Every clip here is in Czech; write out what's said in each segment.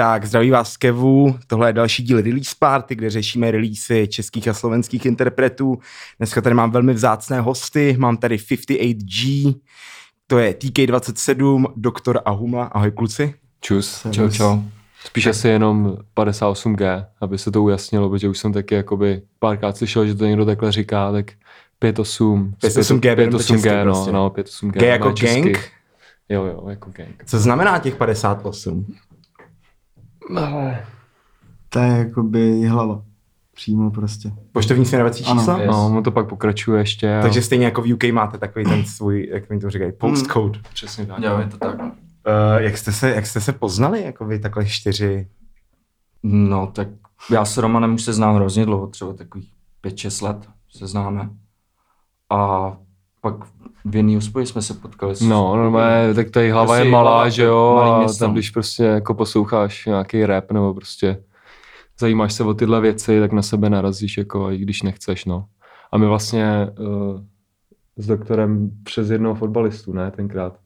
Tak, zdraví vás z Kevu. Tohle je další díl Release Party, kde řešíme releasy českých a slovenských interpretů. Dneska tady mám velmi vzácné hosty. Mám tady 58G, to je TK27, Doktor a Humla. Ahoj kluci. Čus. Čau, čau. Spíš asi jenom 58G, aby se to ujasnilo, protože už jsem taky jakoby párkrát slyšel, že to někdo takhle říká, tak 58. 58G, 58G, no, prostě. no, 58G. G jako česky. gang? Jo, jo, jako gang. Co znamená těch 58? Ale... To je jakoby hlava. Přímo prostě. Poštovní směrovací Ano. čísla? Yes. No, on to pak pokračuje ještě. a- Takže stejně jako v UK máte takový ten svůj, jak mi to říkají, postcode. Přesně tak. Jo, je to tak. Uh, jak, jste se, jak jste se poznali, jako vy takhle čtyři? No, tak já s Romanem už se znám hrozně dlouho, třeba takových 5-6 let se známe. A pak v jiný hospodě jsme se potkali. No, normálně, tak tady hlava Prostě je malá, hlava, že jo, a město. tam když prostě jako posloucháš nějaký rap nebo prostě zajímáš se o tyhle věci, tak na sebe narazíš, jako i když nechceš, no. A my vlastně uh, s doktorem přes jednoho fotbalistu, ne, tenkrát,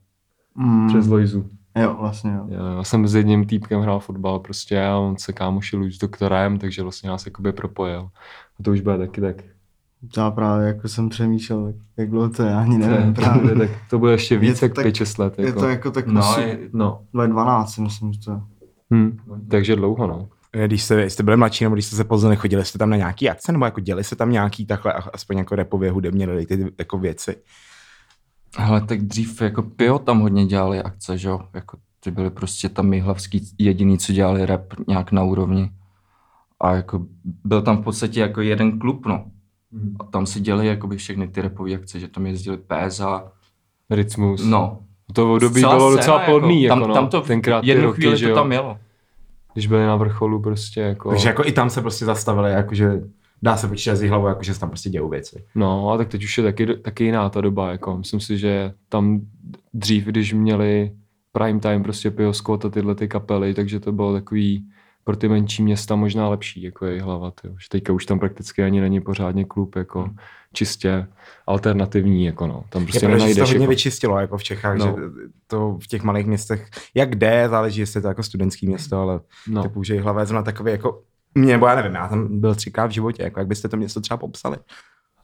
Mm. přes Lojzu. Jo, vlastně jo. Já, já jsem s jedním týpkem hrál fotbal prostě a on se kámošil už s doktorem, takže vlastně nás jakoby propojil. A to už bude taky tak. Já právě jako jsem přemýšlel, jak- dlouho to je, já ani nevím to, právě. bude, tak to bude ještě víc to jak tak- 5-6 let. Je Jako. to jako tak No, no, je, no. 12 si myslím, že to je. Hm. Takže dlouho, no. Když jste, jste byli mladší, nebo když jste se poznali, chodili jste tam na nějaký akce, nebo jako děli se tam nějaký takhle, a- aspoň jako repově hudebně ty jako věci? hele, tak dřív jako Pio tam hodně dělali akce, že jo? Jako ty byly prostě tam Mihlavský jediný, co dělali rap nějak na úrovni. A jako byl tam v podstatě jako jeden klub, no. A tam se děli jakoby všechny ty rapové akce, že tam jezdili PSA, Rytmus. no. To v období Celá bylo docela plodný, jako, tam, no. tam to tenkrát ty jednu roky, chvíli že to jo, tam jelo. když byli na vrcholu prostě jako, Takže jako i tam se prostě zastavili, jakože dá se počítat z hlavou, jakože se tam prostě dějou věci. no a tak teď už je taky, taky jiná ta doba, jako, myslím si, že tam dřív, když měli prime time prostě Pio Scott a tyhle ty kapely, takže to bylo takový pro ty menší města možná lepší, jako je hlava, tyjo. že teďka už tam prakticky ani není pořádně klub, jako čistě alternativní, jako no, tam Je prostě pravda, že to hodně jako, vyčistilo jako v Čechách, No. že to v těch malých městech, jak kde, záleží, jestli je to jako studentský město, ale no. typu, že hlava je zrovna takový jako mě, nebo já nevím, já tam byl třikrát v životě, jako jak byste to město třeba popsali.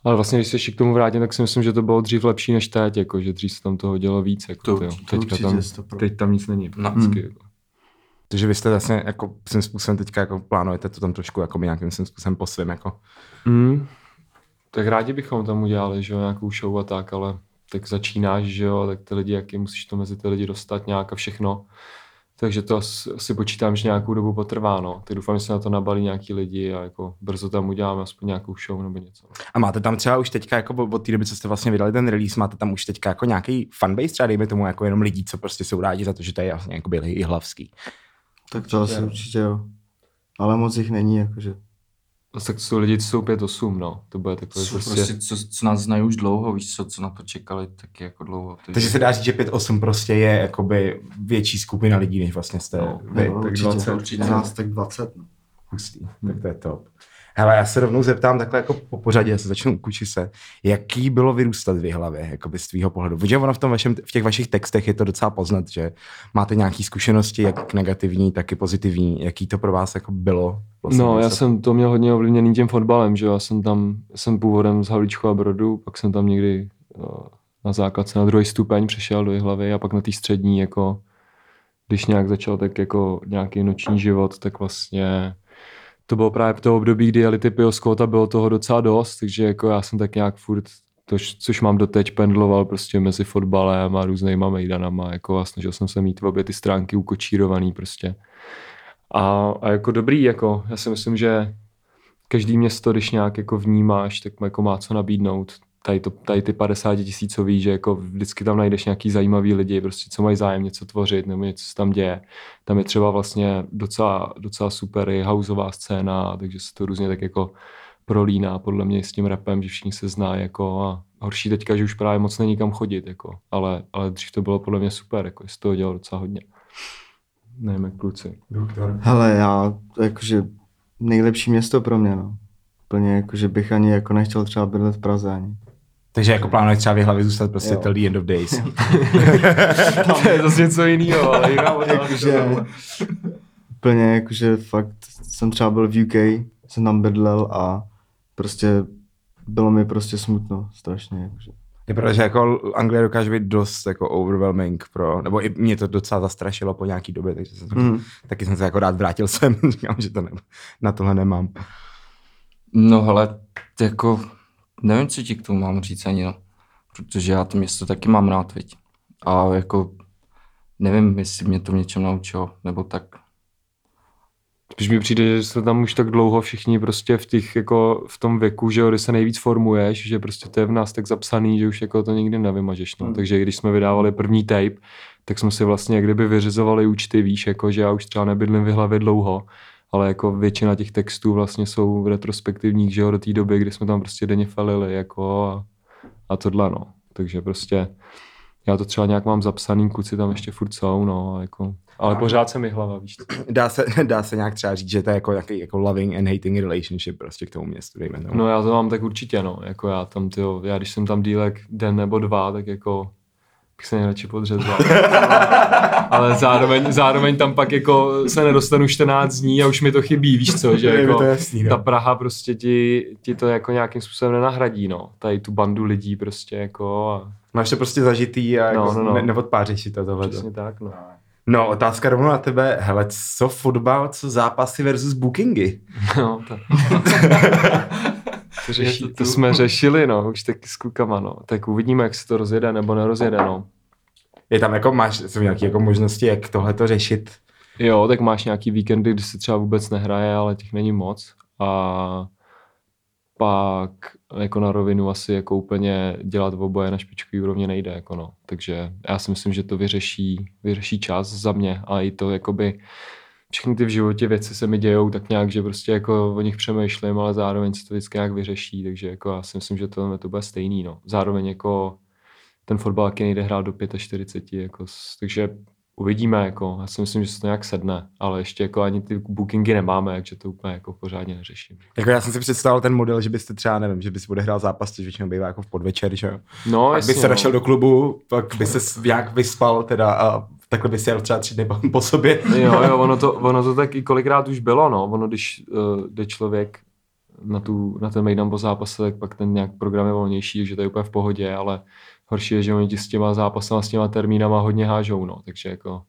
Ale vlastně, když se ještě k tomu vrátím, tak si myslím, že to bylo dřív lepší než teď, jako, že dřív se tam toho dělo víc. Jako, To to, teďka tam, 100%. teď tam nic není. No. Prakticky, Hmm. jako. Takže vy jste vlastně jako svým způsobem teďka jako plánujete to tam trošku jako nějakým svým způsobem po svým, jako. Mm. Tak rádi bychom tam udělali, že jo, nějakou show a tak, ale tak začínáš, že jo, tak ty lidi, jaký musíš to mezi ty lidi dostat nějak a všechno. Takže to asi počítám, že nějakou dobu potrvá, no. Tak doufám, že se na to nabalí nějaký lidi a jako brzo tam uděláme aspoň nějakou show nebo něco. A máte tam třeba už teďka, jako od té doby, co jste vlastně vydali ten release, máte tam už teďka jako nějaký fanbase, třeba dejme tomu jako jenom lidí, co prostě jsou rádi za to, že to je vlastně jako i hlavský. Tak to asi určitě jo. Ale moc jich není, jakože. No, tak to jsou lidi, co jsou 5-8, no. To bude takové Co, prostě... prostě, co, co nás znají už dlouho, víš co, co na to čekali taky jako dlouho. Takže se dá říct, že 5-8 prostě je jakoby větší skupina lidí, než vlastně jste No, vy, No, tak určitě, 20. určitě. Nás tak 20. No. Hustý, tak to je top. Hele, já se rovnou zeptám takhle jako po pořadě, já se začnu u se. Jaký bylo vyrůstat v hlavě, jako z tvýho pohledu? Protože ono v, tom vašem, v těch vašich textech je to docela poznat, že máte nějaké zkušenosti, jak negativní, tak i pozitivní. Jaký to pro vás jako bylo? Vlastně No, já jsem to měl hodně ovlivněný tím fotbalem, že jo. Já jsem tam, jsem původem z Havlíčku a Brodu, pak jsem tam někdy uh, na základce na druhý stupeň přešel do hlavy a pak na té střední, jako když nějak začal tak jako nějaký noční život, tak vlastně to bylo právě to období, kdy jeli ty Pioskota, bylo toho docela dost, takže jako já jsem tak nějak furt, to, což mám doteď, pendloval prostě mezi fotbalem a různýma mejdanama, jako a snažil jsem se mít obě ty stránky ukočírovaný prostě. A, a jako dobrý, jako já si myslím, že každý město, když nějak jako vnímáš, tak jako má co nabídnout. Tady, to, tady ty 50 tisícový, že jako vždycky tam najdeš nějaký zajímavý lidi, prostě co mají zájem něco tvořit nebo něco se tam děje. Tam je třeba vlastně docela, docela super i houseová scéna, takže se to různě tak jako prolíná podle mě s tím rapem, že všichni se zná jako a horší teďka, že už právě moc není kam chodit, jako, ale, ale dřív to bylo podle mě super, jako, z toho dělal docela hodně. Nevím, jak kluci. Hele, já, jakože nejlepší město pro mě, no. Plně, jakože bych ani jako nechtěl třeba bydlet v Praze ani. Takže jako plánuješ třeba v hlavě zůstat prostě Jo. till the end of days. to je zase něco jiného, ale jiná Jakože úplně jakože fakt jsem třeba byl v UK, jsem tam bydlel a prostě bylo mi prostě smutno strašně. Jakože. Je pravda, že jako Anglie dokáže být dost jako overwhelming pro, nebo i mě to docela zastrašilo po nějaký době, takže jsem, mm. Mm. taky jsem se jako rád vrátil sem, říkám, že to ne, na tohle nemám. No hele, jako nevím, co ti k tomu mám říct ani, no. Protože já to město taky mám rád, viď. A jako nevím, jestli mě to v něčem naučilo, nebo tak. Spíš mi přijde, že jsme tam už tak dlouho všichni prostě v, těch, jako v tom věku, že jo, kdy se nejvíc formuješ, že prostě to je v nás tak zapsaný, že už jako to nikdy nevymažeš. No. Hmm. Takže když jsme vydávali první tape, tak jsme si vlastně jak kdyby vyřizovali účty, víš, jako že já už třeba nebydlím v hlavě dlouho, ale jako většina těch textů vlastně jsou retrospektivních, že jo, do té doby, kdy jsme tam prostě denně falili, jako a, a tohle, no. Takže prostě já to třeba nějak mám zapsaný, kluci tam ještě furt jsou, no, jako, ale pořád se mi hlava, víš. Dá se, dá se nějak třeba říct, že to je jako nějaký jako loving and hating relationship prostě k tomu městu, dejme tomu. No já to mám tak určitě, no. Jako já tam, tyjo, já když jsem tam dílek den nebo dva, tak jako bych se nejradši podřezal. Ale zároveň, zároveň tam pak jako se nedostanu 14 dní a už mi to chybí, víš co, že jako to jasný, no. ta Praha prostě ti, ti to jako nějakým způsobem nenahradí, no. Tady tu bandu lidí prostě jako a Máš to prostě zažitý a No, jako no, no. Ne, neodpáříš si to tohle. přesně tak, no. No, otázka rovnou na tebe. Hele, co fotbal, co zápasy versus bookingy? no to, to, řeší, to jsme řešili, no, už taky s klukama, no. Tak uvidíme, jak se to rozjede nebo nerozjede, no. Je tam jako, máš jsou nějaké jako možnosti, jak tohle to řešit? Jo, tak máš nějaký víkendy, kdy se třeba vůbec nehraje, ale těch není moc. A pak jako na rovinu asi jako úplně dělat oboje na špičkový úrovni nejde. Jako no. Takže já si myslím, že to vyřeší, vyřeší čas za mě a i to jakoby všechny ty v životě věci se mi dějou tak nějak, že prostě jako o nich přemýšlím, ale zároveň se to vždycky nějak vyřeší, takže jako já si myslím, že to, to bude stejný, no. Zároveň jako ten fotbal taky nejde hrát do 45, jako, takže uvidíme, jako, já si myslím, že se to nějak sedne, ale ještě jako ani ty bookingy nemáme, takže to úplně jako pořádně neřeším. Jako já jsem si představil ten model, že byste třeba, nevím, že bys odehrál zápas, což většinou bývá jako v podvečer, že jo? No, jasně, by se no. došel do klubu, pak by se nějak vyspal teda a takhle by si jel třeba tři dny po- po sobě. Jo, jo, ono to, ono to tak i kolikrát už bylo, no. Ono, když uh, jde člověk na, tu, na ten Mejdan po zápase, tak pak ten nějak program je volnější, takže to je úplně v pohodě, ale horší je, že oni ti s těma zápasama, s těma termínama hodně hážou, no. Takže jako,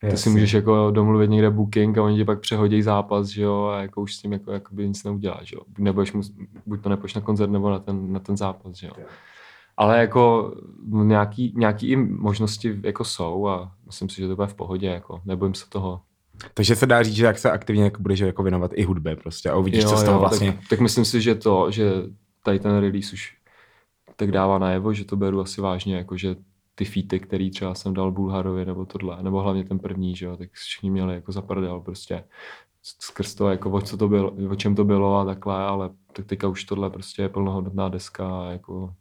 ty si Jasně. můžeš jako domluvit někde booking a oni ti pak přehodí zápas, že jo, a jako už s tím jako, jakoby nic neuděláš, že jo. Nebudeš mu, buď to nepůjdeš na koncert nebo na ten, na ten zápas, že jo. Ale jako nějaký, nějaký i možnosti jako jsou a myslím si, že to bude v pohodě, jako nebojím se toho. Takže se dá říct, že jak se aktivně jako budeš jako věnovat i hudbě prostě a uvidíš, co z toho vlastně. tak, tak myslím si, že to, že tady ten release už tak dává najevo, že to beru asi vážně, jako že ty featy, který třeba jsem dal Bulharovi nebo tohle, nebo hlavně ten první, že jo, tak všichni měli jako zaprdel prostě skrz to, jako o, co to bylo, o čem to bylo a takhle, ale tak teďka už tohle prostě je plnohodnotná deska a jako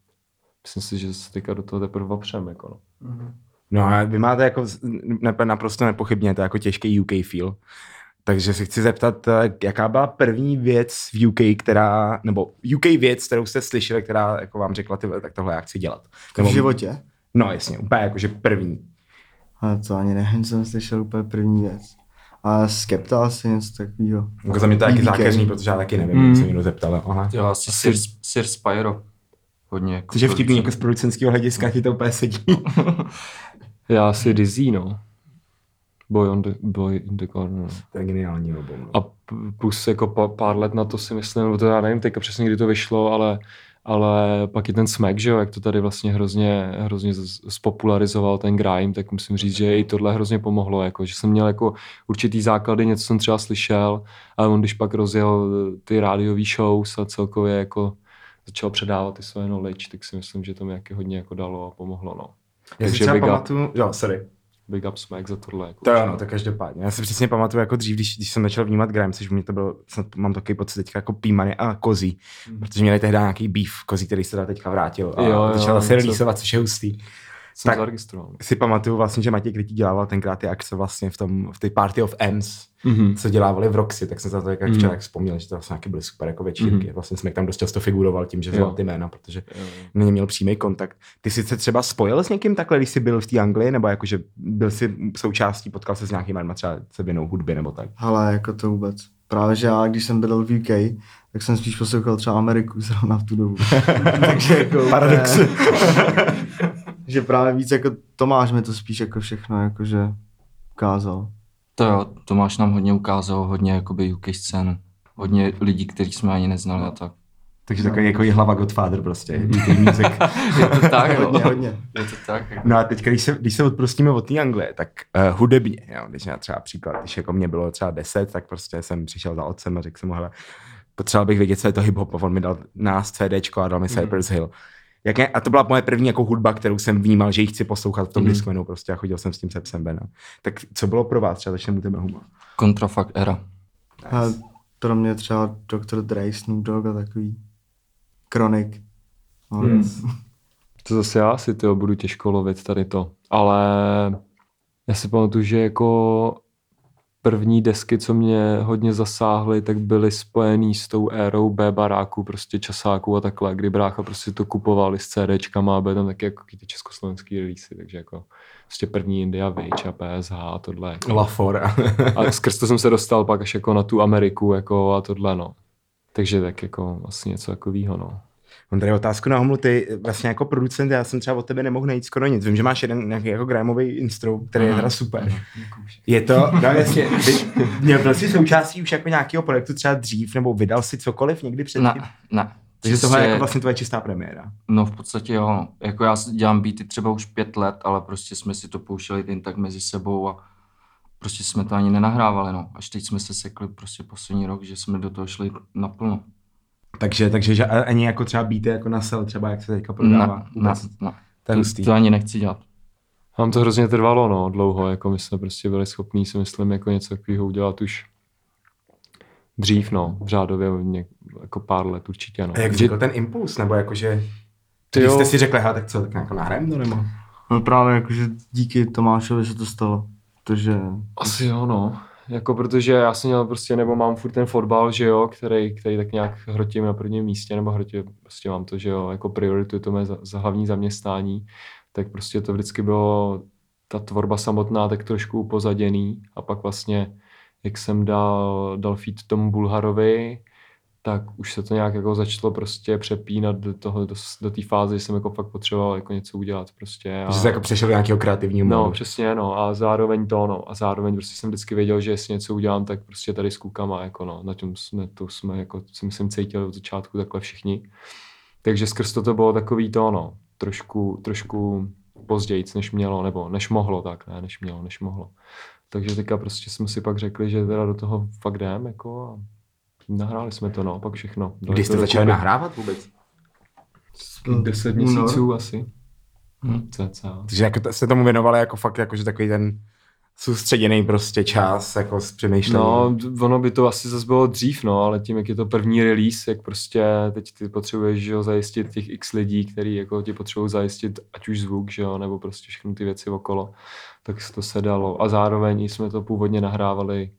myslím si, že se teďka do toho teprve opřem, jako no. No a vy máte jako naprosto nepochybně to jako těžký UK feel. Takže se chci zeptat, eh, jaká byla první věc v UK, která, nebo UK věc, kterou jste slyšeli, která jako vám řekla, ty, tak tohle já chci dělat. v životě. No jasně, úplně jakože první. Ale to ani nevím, jsem slyšel úplně první věc. A Skepta asi něco takového. Jako za mě to je taky BBK. zákeřný, protože já taky nevím, Mm. mm. se někdo zeptal. Aha. Jo, asi Sir, Sir Spyro. Hodně. Jako Což je vtipný, jako z producentského hlediska ti to úplně sedí. Já si Dizzy, no. Boy, on the, boy in the corner. no. to je geniální album. No. A plus jako pa, pár let na to si myslím, nebo to já nevím teďka přesně, kdy to vyšlo, ale, ale pak i ten smack, že jo, jak to tady vlastně hrozně, hrozně spopularizoval ten grime, tak musím říct, že i tohle hrozně pomohlo, jako, že jsem měl jako určitý základy, něco jsem třeba slyšel, ale on když pak rozjel eh, ty rádiový shows a celkově jako začal předávat ty své knowledge, tak si myslím, že to mi jaký hodně jako dalo a pomohlo, no. Já si Takže třeba big up, pamatuju, jo, sorry. Big up smack za tohle. Jako To určitě. ano, to každopádně. Já si přesně pamatuju jako dřív, když, když jsem začal vnímat grime, což mě to bylo, snad mám takový pocit teďka jako pímany a kozí, Mhm. protože měli tehdy nějaký beef kozí, který se teda teďka vrátil a Jo, jo, začal se něco- releaseovat, což je hustý. Jsem Tak- zaregistroval. Si pamatuju vlastně, že Matěj Krytí dělával tenkrát ty akce vlastně v tom, v té Party of M's, Mhm. co dělávali v Roxy, tak jsem se na to jak Mhm. včera jak vzpomněl, že to vlastně nějaké byly super jako večírky. Mhm. Vlastně jsme tam dost často figuroval tím, že znal ty jména, protože na ně měl přímý kontakt. Ty jsi se třeba spojil s někým takhle, když jsi byl v té Anglii, nebo jakože byl jsi součástí, potkal se s nějakým jménem, třeba se věnou hudby nebo tak? Ale jako to vůbec. Právě, že já, když jsem bydlel v UK, tak jsem spíš poslouchal třeba Ameriku zrovna v tu dobu. Takže jako... Paradox. že právě víc jako Tomáš mi to spíš jako všechno jakože ukázal. To jo, Tomáš nám hodně ukázal, hodně jakoby UK scénu. Hodně lidí, kteří jsme ani neznali a tak. Takže takový jako je hlava Godfather prostě. Music. Je to tak, jo. Hodně, hodně. Je to tak. jako. No a teď, když se, když se odprostíme od té Anglie, tak uh, hudebně, jo, když já třeba příklad, když jako mě bylo třeba 10, tak prostě jsem přišel za otcem a řekl jsem mu, hele, potřeboval bych vědět, co je to hip-hop, a on mi dal nás CDčko a dal mi Cypress Hill. Jak je, a to byla moje první jako hudba, kterou jsem vnímal, že ji chci poslouchat v tom mm. Discmanu prostě a chodil jsem s tím sepsem Bena. Tak co bylo pro vás, třeba začneme u tebe Humo? Kontrafakt era. A pro mě třeba Dr. Dre, Snoop Dogg a takový. Kronik. No, Hmm. To zase já si tyjo, budu těžko lovit tady to. Ale já si pamatuju, že jako první desky, co mě hodně zasáhly, tak byly spojený s tou érou B baráků, prostě časáků a takhle, kdy brácha prostě to kupovali s CDčkama a byly tam taky jako ty československý releasy, takže jako prostě první India Wage a PSH a tohle. Jako. Lafor. A skrz to jsem se dostal pak až jako na tu Ameriku jako a tohle, no. Takže tak jako asi něco takového, no. Mám tady otázku na Homlu, ty vlastně jako producent, já jsem třeba od tebe nemohl najít skoro nic. Vím, že máš jeden nějaký jako Grahamový instru, který je teda super. Je to, no jasně, měl byl jsi součástí už jako nějakého projektu třeba dřív, nebo vydal si cokoliv někdy předtím? Ne, ne. Takže tohle je Čistě- jako vlastně tvoje čistá premiéra. No v podstatě jo. Jako já dělám beaty třeba už pět let, ale prostě jsme si to pouštěli jen tak mezi sebou a prostě jsme to ani nenahrávali, no. Až teď jsme se sekli prostě poslední rok, že jsme do toho šli naplno. Takže, takže že ani jako třeba beaty jako na sel, třeba jak se teďka prodává. Ne, ne, Vůbec. ne. To hustý. to ani nechci dělat. Nám to hrozně trvalo, no, dlouho, jako my jsme prostě byli schopní, si myslím, jako něco takového udělat už dřív, no, řádově něk, jako pár let určitě, no. A jak vznikl ten impuls, nebo jakože, Ty když jo. jste si řekli, hele, tak co, tak jako nahrajeme to, nebo? No právě jakože díky Tomášovi se to stalo. Protože Asi jo, no. Jako protože já jsem měl prostě, nebo mám furt ten fotbal, že jo, který, který tak nějak hrotím na prvním místě, nebo hrotím, prostě mám to, že jo, jako prioritu, je to mé za, za hlavní zaměstnání, tak prostě to vždycky bylo ta tvorba samotná tak trošku upozaděný a pak vlastně, jak jsem dal, dal feed tomu Bulharovi, tak už se to nějak jako začalo prostě přepínat do toho, do, do té fáze, že jsem jako fakt potřeboval jako něco udělat prostě. Že jsi jako přešel do nějakého kreativního No, módu. přesně, no. A zároveň to, no. A zároveň prostě jsem vždycky věděl, že jestli něco udělám, tak prostě tady s klukama, jako no. Na tom jsme, to jsme, jako, si myslím, cítili od začátku takhle všichni. Takže skrz to to bylo takový to, no. Trošku, trošku později, než mělo, nebo než mohlo, tak ne, než mělo, než mohlo. Takže teďka prostě jsme si pak řekli, že teda do toho fakt jdeme, jako a nahráli jsme to, no, pak všechno. Dali Kdy jste začali nahrávat vůbec? Deset Únor. měsíců asi. Hm. Cca. Takže jako jste tomu věnovali jako fakt jakože takový ten soustředěný prostě čas jako s přemýšlením. No, ono by to asi zase bylo dřív, no, ale tím, jak je to první release, jak prostě teď ty potřebuješ, že jo, zajistit těch x lidí, který jako ti potřebují zajistit ať už zvuk, že jo, nebo prostě všechny ty věci okolo, tak se to sedalo. A zároveň jsme to původně nahrávali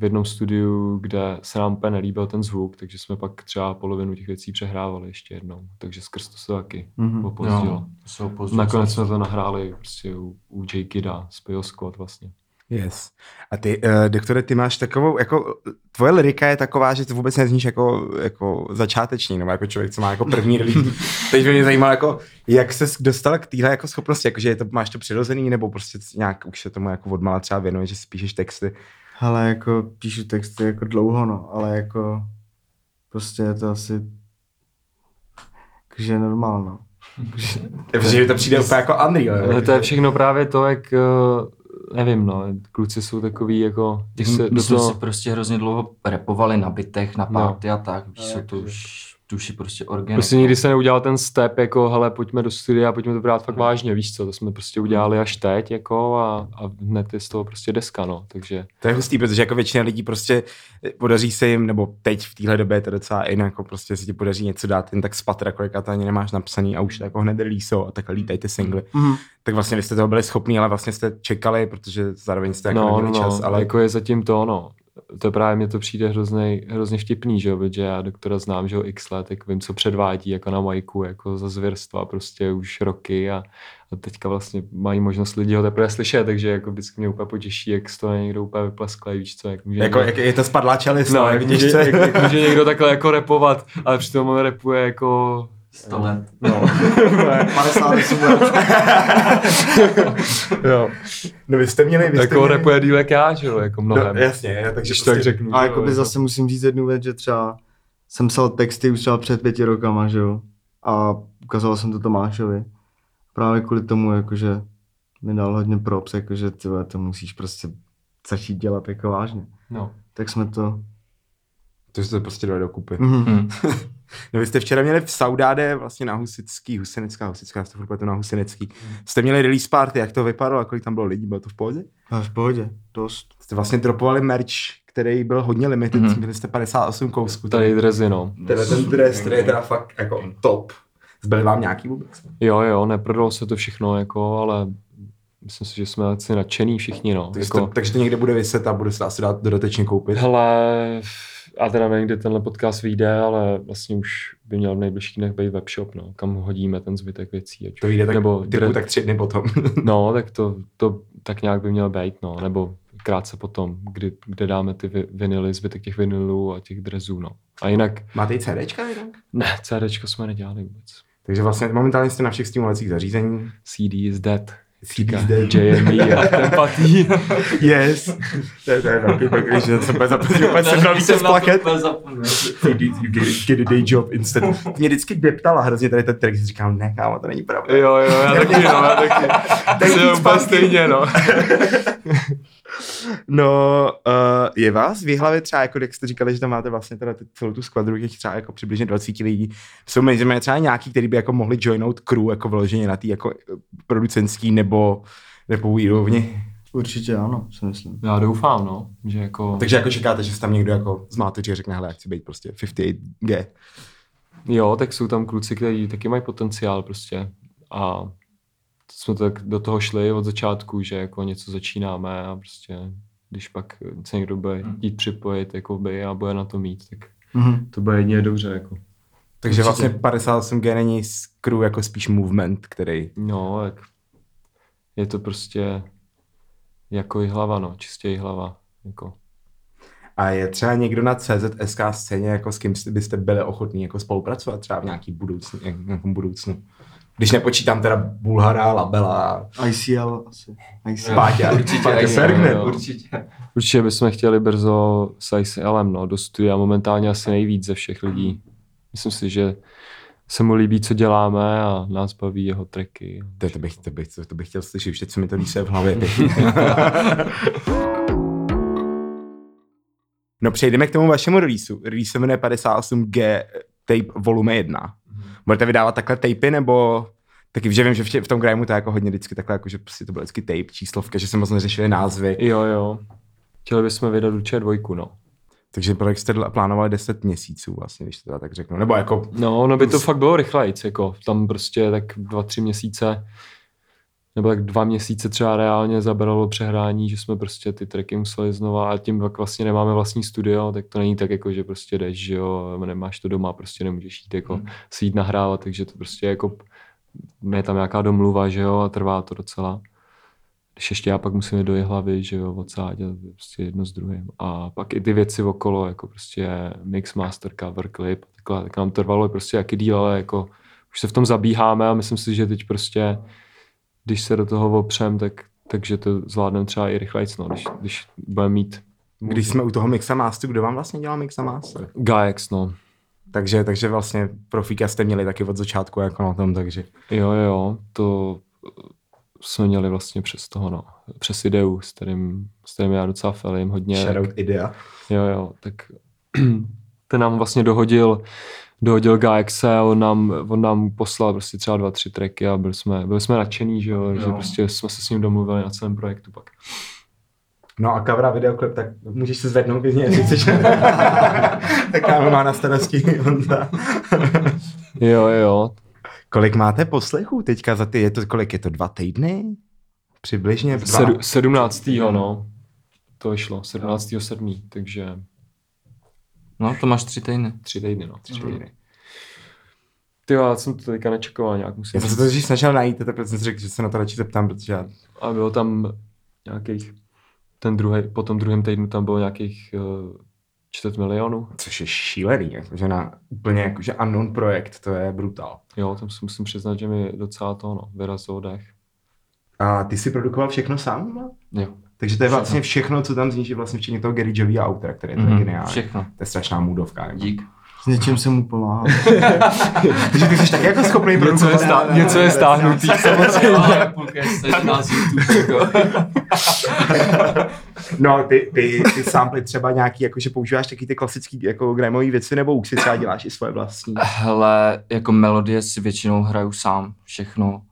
v jednom studiu, kde se nám úplně nelíbil ten zvuk, takže jsme pak třeba polovinu těch věcí přehrávali ještě jednou. Takže skrz to se taky Mhm. opozdilo. Jo, se. Nakonec jsme to nahráli prostě u, u J. Kida z Pio Squad vlastně. Yes. A ty, uh, doktore, ty máš takovou, jako, tvoje lirika je taková, že ty vůbec nezníš jako, jako začáteční, nebo jako člověk, co má jako první release. Teď by mě zajímalo, jako, jak ses dostal k téhle jako schopnosti, jako, že je to, máš to přirozený, nebo prostě nějak už se tomu jako odmala třeba věnuje, že si píšeš texty. Ale jako píšu texty jako dlouho, no, ale jako prostě je to asi že normálno. Protože to přijde úplně jako unreal. Ale jo. to je všechno právě to, jak, eh, nevím, no, kluci jsou takový jako, když se My do jsme toho, si prostě hrozně dlouho repovali na bytech, na No. párty a tak. Víš, A co, to už duši prostě organ. Prostě nikdy se neudělal ten step, jako hele, pojďme do studia, pojďme to brát fakt vážně, víš co, to jsme prostě udělali až teď, jako a, a hned je z toho prostě deska, no, takže To je hustý, protože jako většina lidí prostě podaří se jim, nebo teď v téhle době je to docela jinak, jako prostě se ti podaří něco dát jen tak z patra, kolika to ani nemáš napsaný a už to jako hned release a takhle lítají ty singly. Mhm. Tak vlastně vy jste toho byli schopní, ale vlastně jste čekali, protože zároveň jste jako no, neměli no, čas, no, ale jako je zatím to, no. To právě mě to přijde hrozně, hrozně vtipný, že jo, protože já doktora znám, že jo, x let, tak vím, co předvádí jako na majku, jako za zvěrstva prostě už roky a, a teďka vlastně mají možnost lidi ho teprve slyšet, takže jako vždycky mě úplně potěší, jak z toho někdo úplně vyplesklej, víš co, jak může jako, někdo, jak je to spadlá čelist, no, no, jak, může, jak, jak, může někdo takhle jako repovat, ale přitom on repuje jako 100 let. No. 58 let. jo. No vy jste měli, vy jste Jako měli... rapuje díl jak já, že jo, jako No, mnohem. jasně, takže Když tak prostě- řeknu. A jako by zase musím říct jednu věc, že třeba jsem psal texty už třeba před pěti rokama, že jo. A ukazoval jsem to Tomášovi. Právě kvůli tomu, jakože mi dal hodně props, jakože ty to musíš prostě začít dělat jako vážně. No. Tak jsme to... To se to prostě dali dokupy. Mhm. Hm. No vy jste včera měli v Saudáde, vlastně na Husický, Husinecká, Husická, jste furt to na Husinecký. Jste měli release party, jak to vypadalo, a kolik tam bylo lidí, bylo to v pohodě? A v pohodě, dost. Jste vlastně dropovali merch, který byl hodně limited, Mhm. mm-hmm. měli jste 58 kousků. Tady dresy, no. Tenhle ten dres, který je teda fakt jako top. Zbyly vám nějaký vůbec? Jo, jo, neprodalo se to všechno, jako, ale myslím si, že jsme asi nadšený všichni, no. Takže, Jako, to, takže to někde bude vyset a bude se asi dát dodatečně koupit. hele, a teda nevím, kdy tenhle podcast vyjde, ale vlastně už by měl v nejbližších dnech být webshop, no, kam hodíme ten zbytek věcí. Ať To vyjde tak, nebo typu, dre- tak tři dny potom. No, tak to, to tak nějak by měl být, no, nebo krátce potom, kdy, kde dáme ty vi- vinily, zbytek těch vinylů a těch drezů, no. A jinak, Máte i CDčka jinak? ne, CDčko jsme nedělali vůbec. Takže vlastně momentálně jste na všech streamovacích zařízení. CD is dead. Dead. JME a ten patý. Yes. to je, velký back, když jsem zapomněl, úplně jsem dal více z plaket. Get, a day job instant. Mě vždycky deptala hrozně tady ten track, říkám, ne, kámo, to není pravda. Jo, jo, já taky, no, já taky. Tak je úplně stejně, no. No, uh, je vás v Jihlavě třeba, jako jak jste říkali, že tam máte vlastně teda celou tu skvadru těch třeba jako přibližně 20 lidí, jsou mezi třeba nějaký, který by jako mohli joinout crew jako vyloženě na té jako eh, producentský nebo nebo úrovni. Určitě ano, si myslím. Já doufám, no, že jako... Takže jako čekáte, že se tam někdo jako z Mátoří řekne, hele, já chci být prostě 58G. Jo, tak jsou tam kluci, kteří taky mají potenciál prostě. A jsme tak do toho šli od začátku, že jako něco začínáme a prostě když pak se někdo bude chtít připojit jakoby, a bude na to mít, tak Mhm. to bude jedině dobře. Jako. Takže Určitě. vlastně 58G není crew jako spíš movement, který... No, tak je to prostě jako i hlava, no, čistě i hlava. Jako. A je třeba někdo na CZSK scéně, jako s kým byste byli ochotní jako spolupracovat třeba v nějaký budoucnu, nějakém budoucnu? Když nepočítám teda Bulhara, Labela, ICL asi. ICL. Páťa, Určitě, Páťa určitě. Určitě bychom chtěli brzo s ICLem, no, do studia momentálně asi nejvíc ze všech lidí. Myslím si, že se mu líbí, co děláme a nás baví jeho tracky. To, to, bych, to, bych, to, to bych chtěl slyšet, teď se mi to líse v hlavě. no přejdeme k tomu vašemu releaseu. Release se jmenuje 58G Tape Volume 1. Budete vydávat takhle tapy, nebo taky, že vím, že v, tě, v tom grimu to je jako hodně vždycky takhle, jako, že prostě to bylo vždycky tape, číslovka, že se moc neřešili názvy. Jo, jo. Chtěli bychom vydat určitě dvojku, no. Takže projekt jste plánovali 10 měsíců vlastně, když to teda tak řeknu. Nebo jako, No, no by to fakt bylo rychlejc, jako tam prostě tak dva, tři měsíce, nebo tak dva měsíce třeba reálně zabralo přehrání, že jsme prostě ty tracky museli znova a tím pak vlastně nemáme vlastní studio, tak to není tak jako, že prostě jdeš, že jo, nemáš to doma, prostě nemůžeš jít jako si jít nahrávat, takže to prostě jako je tam nějaká domluva, že jo, a trvá to docela. Když ještě já pak musím jít do hlavy, že jo, odsáď a prostě jedno s druhým. A pak i ty věci okolo, jako prostě mix, master, cover, clip, takhle, tak nám trvalo prostě jaký díl, ale jako už se v tom zabíháme a myslím si, že teď prostě, když se do toho opřem, tak, takže to zvládneme třeba i rychleji, no, když, když budeme mít když jsme u toho Mixa Masteru, kdo vám vlastně dělal Mixa Master? Gaex, no. Takže, takže vlastně profíka jste měli taky od začátku jako na tom, takže Jo, jo, to jsme měli vlastně přes toho, no, přes ideu, s kterým, s kterým já docela felím hodně. shoutout idea. Jo, jo, tak ten nám vlastně dohodil, dohodil Gaexe, on nám, on nám poslal prostě třeba dva, tři tracky a byli jsme, byli jsme nadšený, že, jo, že prostě jsme se s ním domluvili na celém projektu pak. No a cover a videoklip, tak můžeš se zvednout klidně, jestli chceš. tak kámo má na starosti Honza. Jo, jo. Kolik máte poslechů teďka za ty, je to, kolik je to, dva týdny? Přibližně? Dva? Sedu, 17. no. To vyšlo, 17. 7. Takže No, to máš tři týdny. tři týdny, no. Tři týdny. Ty jo, já jsem to teďka nečekoval nějak, musím Já jsem se to dřív snažil najít, tak jsem si řekl, že se na to radši zeptám, protože já... A bylo tam nějakých, ten druhý, po tom druhém týdnu tam bylo nějakých uh, čtvrt milionů. Což je šílený, jakože na úplně jakože unknown projekt, to je brutál. Jo, tam si musím přiznat, že mi docela to no, vyrazilo dech. A ty si produkoval všechno sám? Jo. Takže to je vlastně všechno, co tam zní, že vlastně včetně toho Gary Jovi outra, který je mm-hmm. Mhm, geniální. všechno. To je strašná můdovka. Jako. Dík. S něčím jsem mu pomáhal. Takže ty jsi taky jako schopný Něco je, stá, něco je stáhnutý, samozřejmě. Jako. No, ty, ty, ty samply třeba nějaký, jakože používáš taky ty klasický jako gramový věci, nebo už si třeba děláš i svoje vlastní? Hele, jako melodie si většinou hraju sám, všechno.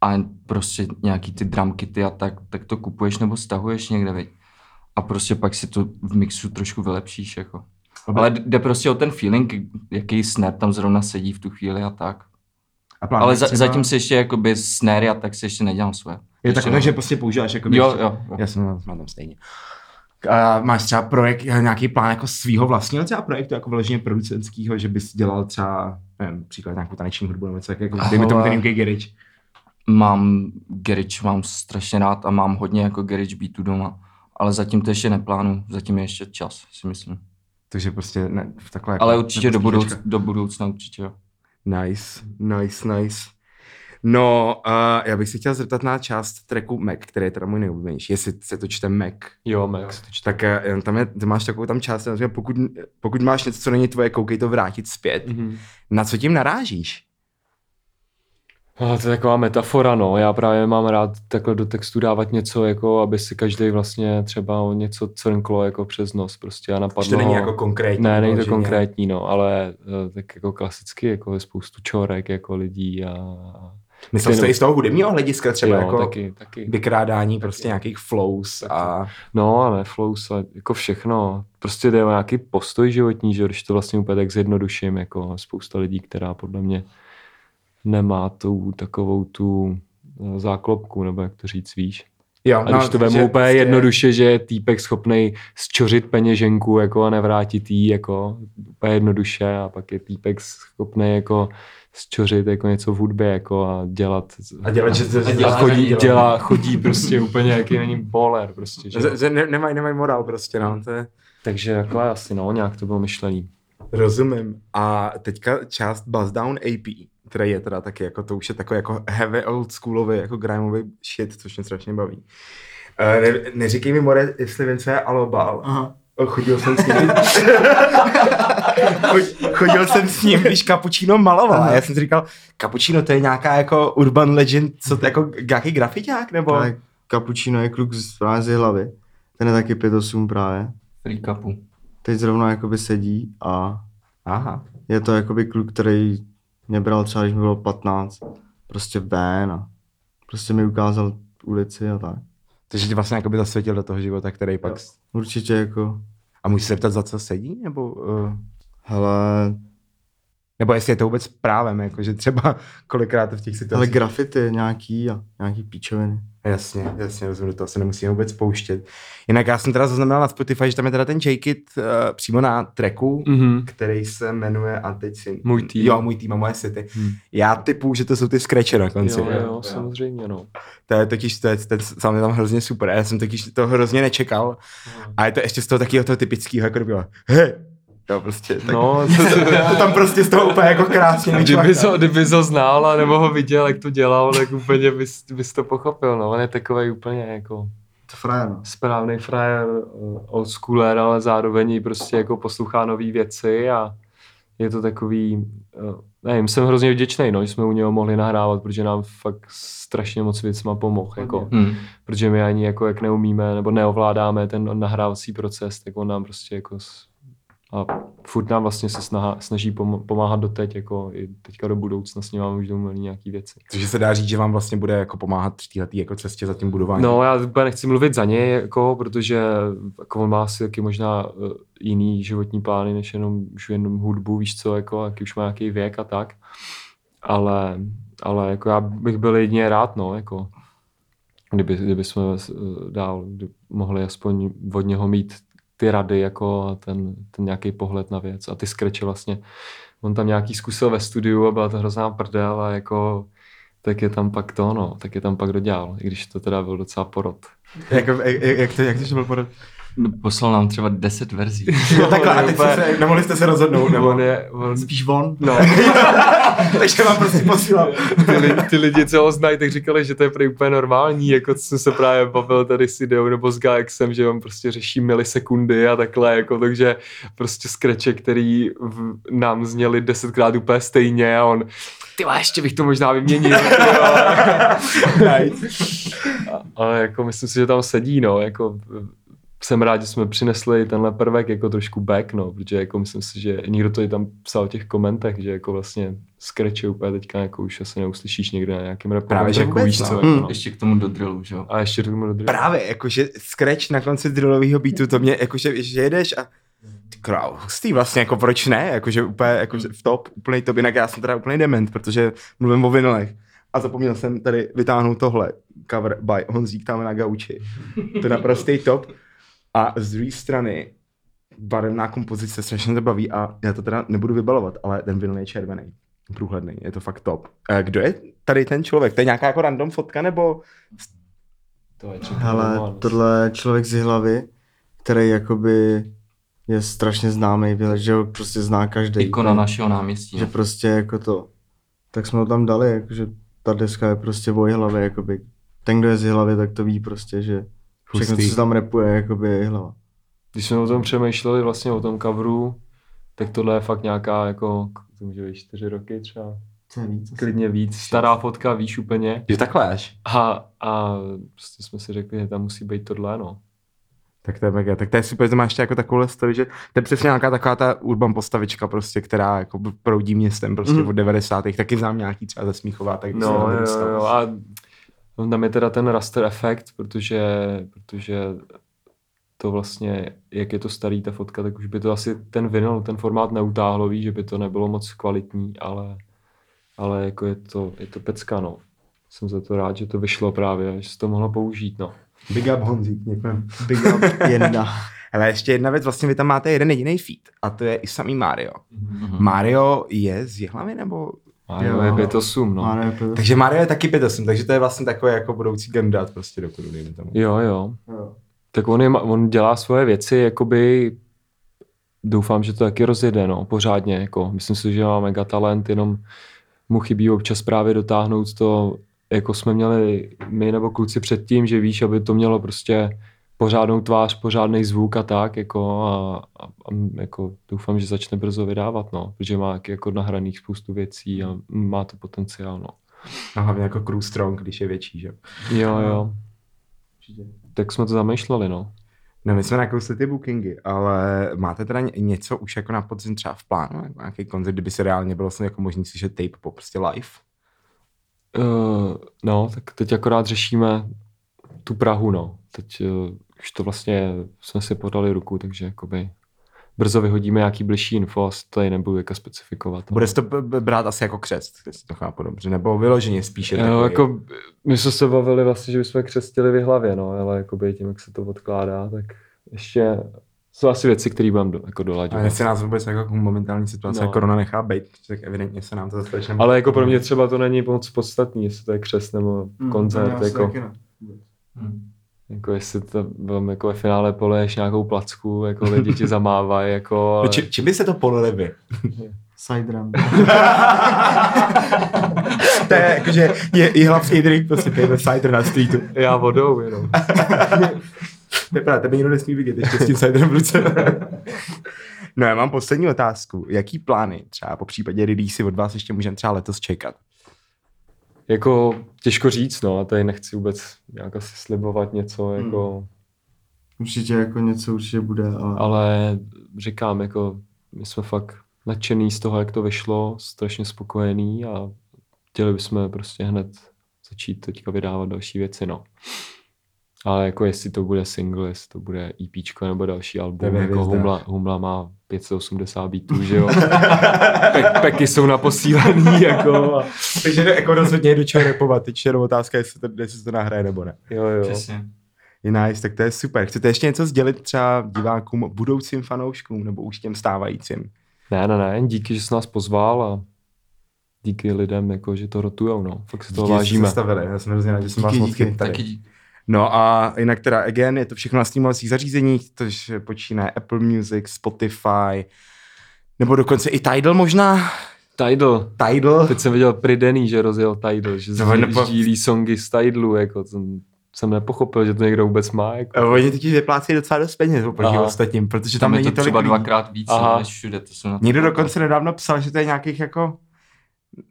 A prostě nějaký ty drumkity a tak, tak to kupuješ nebo stahuješ někde, viď? A prostě pak si to v mixu trošku vylepšíš, jako. Ale jde prostě o ten feeling, jaký snare tam zrovna sedí v tu chvíli a tak. A Ale plánuješ za, třeba- zatím si ještě jakoby snare a tak si ještě nedělám svoje. Je takové, ne. že prostě používáš jako Jo, jo, jo. Já jsem mám tam stejně. A máš třeba projekt, nějaký plán jako svýho vlastního třeba projektu, jako vyloženě producentského, že bys dělal třeba, nevím, příklad nějakou taneční hudbu nebo něco, jako, dejme tomu ten. UK Garage. Mám garage, mám strašně rád a mám hodně jako garage beatů doma. Ale zatím to ještě neplánu, zatím je ještě čas, si myslím. Takže prostě ne, v takhle jako, Ale určitě do, budouc, do budoucna určitě jo. Nice, nice, nice. No, uh, já bych se chtěl zeptat na část tracku Mac, který je teda můj nejoblíbenější. Jestli se to čte Mac, Jo, Max. tak uh, tam je, ty máš takovou tam část, že pokud, pokud máš něco, co není tvoje, koukej to vrátit zpět. Mhm. Na co tím narážíš? A to je taková metafora, no. Já právě mám rád takhle do textu dávat něco, jako aby si každý vlastně třeba o něco crnklo jako přes nos prostě a napadlo Že to není jako konkrétní. Ne, není to konkrétní, no, ale eh, tak jako klasicky, jako je spoustu čorek jako lidí a... Myslel jste i z toho hudebního hlediska třeba jo, jako taky, taky. vykrádání prostě nějakých flows a No, ale flows a jako všechno. Prostě jde o nějaký postoj životní, že když to vlastně úplně tak zjednoduším, jako spousta lidí, která podle mě nemá tu takovou tu eh, záklopku, nebo jak to říct, víš. jo, A když to vemu úplně prostě- jednoduše, že je týpek schopný zčořit peněženku jako a nevrátit jí jako úplně jednoduše a pak je týpek schopný jako zčořit jako něco v hudbě jako a dělat A dělat, že, že, A a dělá- chodí, dělá- dělá, chodí prostě úplně jaký není boler prostě, že? že, že ne, nemají, nemají morál prostě, no, to je, Takže jako asi no, nějak to bylo myšlený. rozumím. A teďka část Buzz Down AP, která je teda taky jako, to už je takový jako heavy old schoolový, jako grimeový shit, což mě strašně baví. Uh, ne, neříkej mi, More, jestli vím, co je Alobal. Aha. Chodil jsem s ním. Chod- Chodil jsem s ním, když Cappuccino maloval. A já jsem si říkal, Cappuccino to je nějaká jako urban legend, co to jako nějaký grafiták, nebo? Právě Cappuccino je kluk z, z hlavy. Ten je taky 5'8 právě. Free cupu. Teď zrovna jakoby sedí a Aha. je to jakoby kluk, který mě bral třeba, když mi bylo 15. Prostě ven a prostě mi ukázal ulici a tak. Takže tě vlastně jako by zasvětil do toho života, který pak... Určitě jako, A můžeš se zeptat, za co sedí? Nebo, uh, hele, nebo jestli je to vůbec právem, jako, že třeba kolikrát v těch ale situacích... grafity nějaký a nějaký píčoviny. Jasně, jasně, rozumím, toho se nemusíme vůbec pouštět. Jinak já jsem teda zaznamenal na Spotify, že tam je teda ten J-Kit uh, přímo na tracku, Mhm. který se jmenuje, a teď si... Můj tým. Jo, můj tým a moje city. Hmm. Já typu, že to jsou ty scratche na konci. Jo, jo, samozřejmě, no. To je totiž, to je, sám je tam hrozně super. Já jsem totiž to hrozně nečekal. A je to ještě z toho takového toho typického, jako bylo, hej, Jo, prostě. Tak, No, to tam prostě z toho úplně jako krásně kdyby ho, kdyby ho znal a nebo ho viděl, jak to dělal, tak úplně bys, bys to pochopil. No. On je takový úplně jako To frajer, no. správný frajer, eh, old schooler, ale zároveň prostě jako poslouchá nové věci a je to takový, eh, nevím, jsem hrozně vděčný, no, že jsme u něho mohli nahrávat, protože nám fakt strašně moc věcma pomohl, jako, Hmm. protože my ani jako jak neumíme nebo neovládáme ten nahrávací proces, tak on nám prostě jako a furt nám vlastně se snaha, snaží pom- pomáhat doteď, jako i teďka do budoucna s ním máme už domluvený nějaký věci. Takže se dá říct, že vám vlastně bude jako pomáhat v této jako cestě za tím budováním. No, já úplně nechci mluvit za něj, jako, protože jako on má asi taky možná uh, jiný životní plány, než jenom, už jenom hudbu, víš co, jako, jaký už má nějaký věk a tak. Ale, ale jako já bych byl jedině rád, no, jako, kdyby, kdyby jsme uh, dál kdy mohli aspoň od něho mít ty rady, jako ten, ten nějaký pohled na věc a ty skreče vlastně. On tam nějaký zkusil ve studiu a byla to hrozná prdel a jako tak je tam pak to, no, tak je tam pak dodělal, i když to teda byl docela porod. jako, jak, jak, to, jak to byl porad? No, Poslal nám třeba 10 verzí. Jo, takhle, a on teď jste úplně- se, nemohli jste se rozhodnout, nebo? On je, on, Spíš von? no, Takže vám prostě posílám. ty, lidi, ty lidi, co ho znají, tak říkali, že to je prý úplně normální, jako co jsem se právě bavil tady s ideou nebo s Gaexem, že on prostě řeší milisekundy a takhle, jako, takže prostě skreče, který v, nám zněli desetkrát úplně stejně a on, ty ještě bych to možná vyměnil. Ale jako myslím si, že tam sedí, no, jako jsem rád, že jsme přinesli tenhle prvek jako trošku back, no, protože jako myslím si, že někdo to i tam psal v těch komentech, že jako vlastně skreče úplně teďka jako už asi neuslyšíš někde na nějakém rapovém Právě, že vůbec, víš no. co, jako, Hmm. no. Ještě k tomu do drillu, že jo. A ještě to tomu Právě, jakože scratch na konci drillového beatu, to mě, jakože, že jedeš a ty král, hustý vlastně, jako proč ne, jakože úplně, jakože v top, úplný top, jinak já jsem teda úplný dement, protože mluvím o vinylech. A zapomněl jsem tady vytáhnout tohle, cover by Honzík tam na gauči. To je naprostý top. A z druhé strany, barevná kompozice, strašně to baví a já to teda nebudu vybalovat, ale ten vinyl je červený, průhledný, je to fakt top. A kdo je tady ten člověk? To je nějaká jako random fotka, nebo To je Hele, tohle je člověk z hlavy, který jakoby je strašně známý, že ho prostě zná každý. Ikona našeho náměstí. Že no. prostě jako to. Tak jsme ho tam dali, jakože ta deska je prostě o hlavě, jakoby. Ten, kdo je z hlavy, tak to ví prostě, že všechno, co Hustý. se tam repuje, jakoby je hlava. Když jsme o tom přemýšleli vlastně o tom coveru, tak tohle je fakt nějaká jako, to může být čtyři roky třeba, Co je víc? klidně víc, stará fotka, víš úplně. že takhle až? A, a prostě jsme si řekli, že tam musí být tohle, no. Tak to je mega. Tak to je super, že máš ještě jako takovou story, že to je přesně nějaká taková ta urban postavička prostě, která jako proudí městem prostě Mhm. od 90. Taky znám nějaký třeba ze Smíchová, tak se No, jo, dostal. jo, a tam je teda ten raster efekt, protože, protože to vlastně, jak je to starý ta fotka, tak už by to asi ten vinyl, ten formát neutáhlo, víš, že by to nebylo moc kvalitní, ale, ale jako je to, je to pecka, no. Jsem za to rád, že to vyšlo právě, že se to mohlo použít, no. Big up Honzík, děkujem. Big up Jenda. Ale ještě jedna věc, vlastně vy tam máte jeden jediný feat a to je i samý Mario. Mhm. Mario je z Jihlavy nebo? Jo, je 5-8, no. Ne, Takže Mario je taky 5 takže to je vlastně takový jako budoucí kandidát prostě do kodu, dejme tomu. Jo, jo. jo. Tak on, je, on dělá svoje věci, jakoby doufám, že to taky rozjede, no, pořádně, jako. Myslím si, že má mega talent, jenom mu chybí občas právě dotáhnout to, jako jsme měli my nebo kluci předtím, že víš, aby to mělo prostě pořádnou tvář, pořádný zvuk a tak, jako a, a, a jako doufám, že začne brzo vydávat, no, protože má jako nahraných spoustu věcí a má to potenciál, no. A hlavně jako Crew Strong, když je větší, že? Jo, jo. Tak jsme to zamýšleli, no. No my jsme nakousli ty bookingy, ale máte teda ně- něco už jako na podzim třeba v plánu, jako nějaký koncert, kdyby se reálně bylo vlastně jako možný slyšet tape po prostě live? Uh, no, tak teď akorát řešíme tu Prahu, no. Teď uh, už to vlastně jsme si podali ruku, takže jakoby brzo vyhodíme nějaký bližší info, asi to tady nebudu jaka specifikovat. Bude to brát asi jako křest, jestli to chápu dobře, nebo vyloženě spíše Jo, takový. jako, my jsme se bavili vlastně, že bychom křestili v hlavě, no, ale jakoby tím, jak se to odkládá, tak ještě jsou asi věci, které budeme do, jako A dolaďovat. jestli nás vůbec jako momentální situace No. no. korona nechá být, tak evidentně se nám to zase začne... Ale jako pro mě třeba to není moc podstatný, jestli to je křest nebo Hm, koncert, jako, Mhm. Jako jestli to vám jako ve finále poleješ nějakou placku, jako lidi ti zamávají, jako, ale... No, či, čím by se to polili vy? Sideram. to je jakože je, je hlavský drink, prostě pijeme cider na streetu. Já vodou jenom. To je pravda, tebe nikdo nesmí vidět, ještě s tím ciderem v ruce. no já mám poslední otázku. Jaký plány třeba po případě release od vás ještě můžeme třeba letos čekat? Jako těžko říct, no, a tady nechci vůbec nějak asi slibovat něco, jako Určitě jako něco určitě bude, ale, Ale říkám, jako my jsme fakt nadšený z toho, jak to vyšlo, strašně spokojený a chtěli bychom prostě hned začít teďka vydávat další věci, no. Ale jako jestli to bude single, jestli to bude EPčko nebo další album, Tebe jako. Humla, Humla má 580 beatů, že jo. Pek, peky jsou na posílení, jako. A... Takže jako rozhodně je do čeho repovat. Teď jenom otázka, jestli to, jestli to nahraje nebo ne. Jo, jo. Přesně. Je nice, tak to je super. Chcete ještě něco sdělit třeba divákům, budoucím fanouškům nebo už těm stávajícím? Ne, ne, ne, díky, že jsi nás pozval a díky lidem, jako, že to rotujou, no. Fakt si toho Díky, že jste vážíme. se stavili. Já jsem hrozně rád, že jsem vás Díky, moc díky. Taky díky. No a jinak teda again, je to všechno na streamovacích zařízeních, tož počínaje Apple Music, Spotify, nebo dokonce i Tidal možná. Tidal. Tidal. Teď jsem viděl Pridený, že rozjel Tidal, že No, nepo- sdílí songy z Tidalu, jako jsem, jsem nepochopil, že to někdo vůbec má. Jako. A Oni totiž vyplácejí docela dost peněz oproti Aha. ostatním, protože tam, Tam je to tolik třeba lidí. dvakrát víc Aha. než všude. To jsem na Někdo dokonce nedávno psal, že to je nějakých jako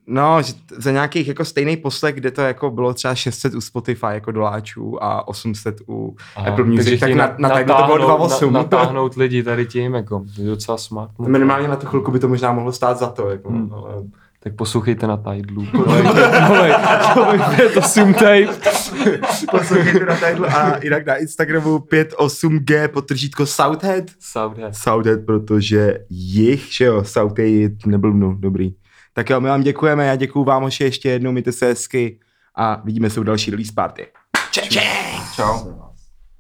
No, za nějakých jako stejný poslech, kde to jako bylo třeba 600 u Spotify jako doláčů a 800 u Aha, Apple Music, takže tak na, na Tidal to bylo natáhnout- 2,8. Na, natáhnout lidi tady tím, jako, to je docela smart. To Minimálně na tu chvilku by to možná mohlo stát za to. Jako, Hmm. ale... Tak poslouchejte na Tidalu. Je to sum tape. Poslouchejte na Tidal a jinak na Instagramu 58G potržítko Southhead. Soundhead. Southhead, protože jich, že jo, Southhead neblbnu, dobrý. Tak jo, my vám děkujeme, já děkuju vám hoši ještě jednou, mějte se hezky a vidíme se u další release party. Čau, čau. Čau.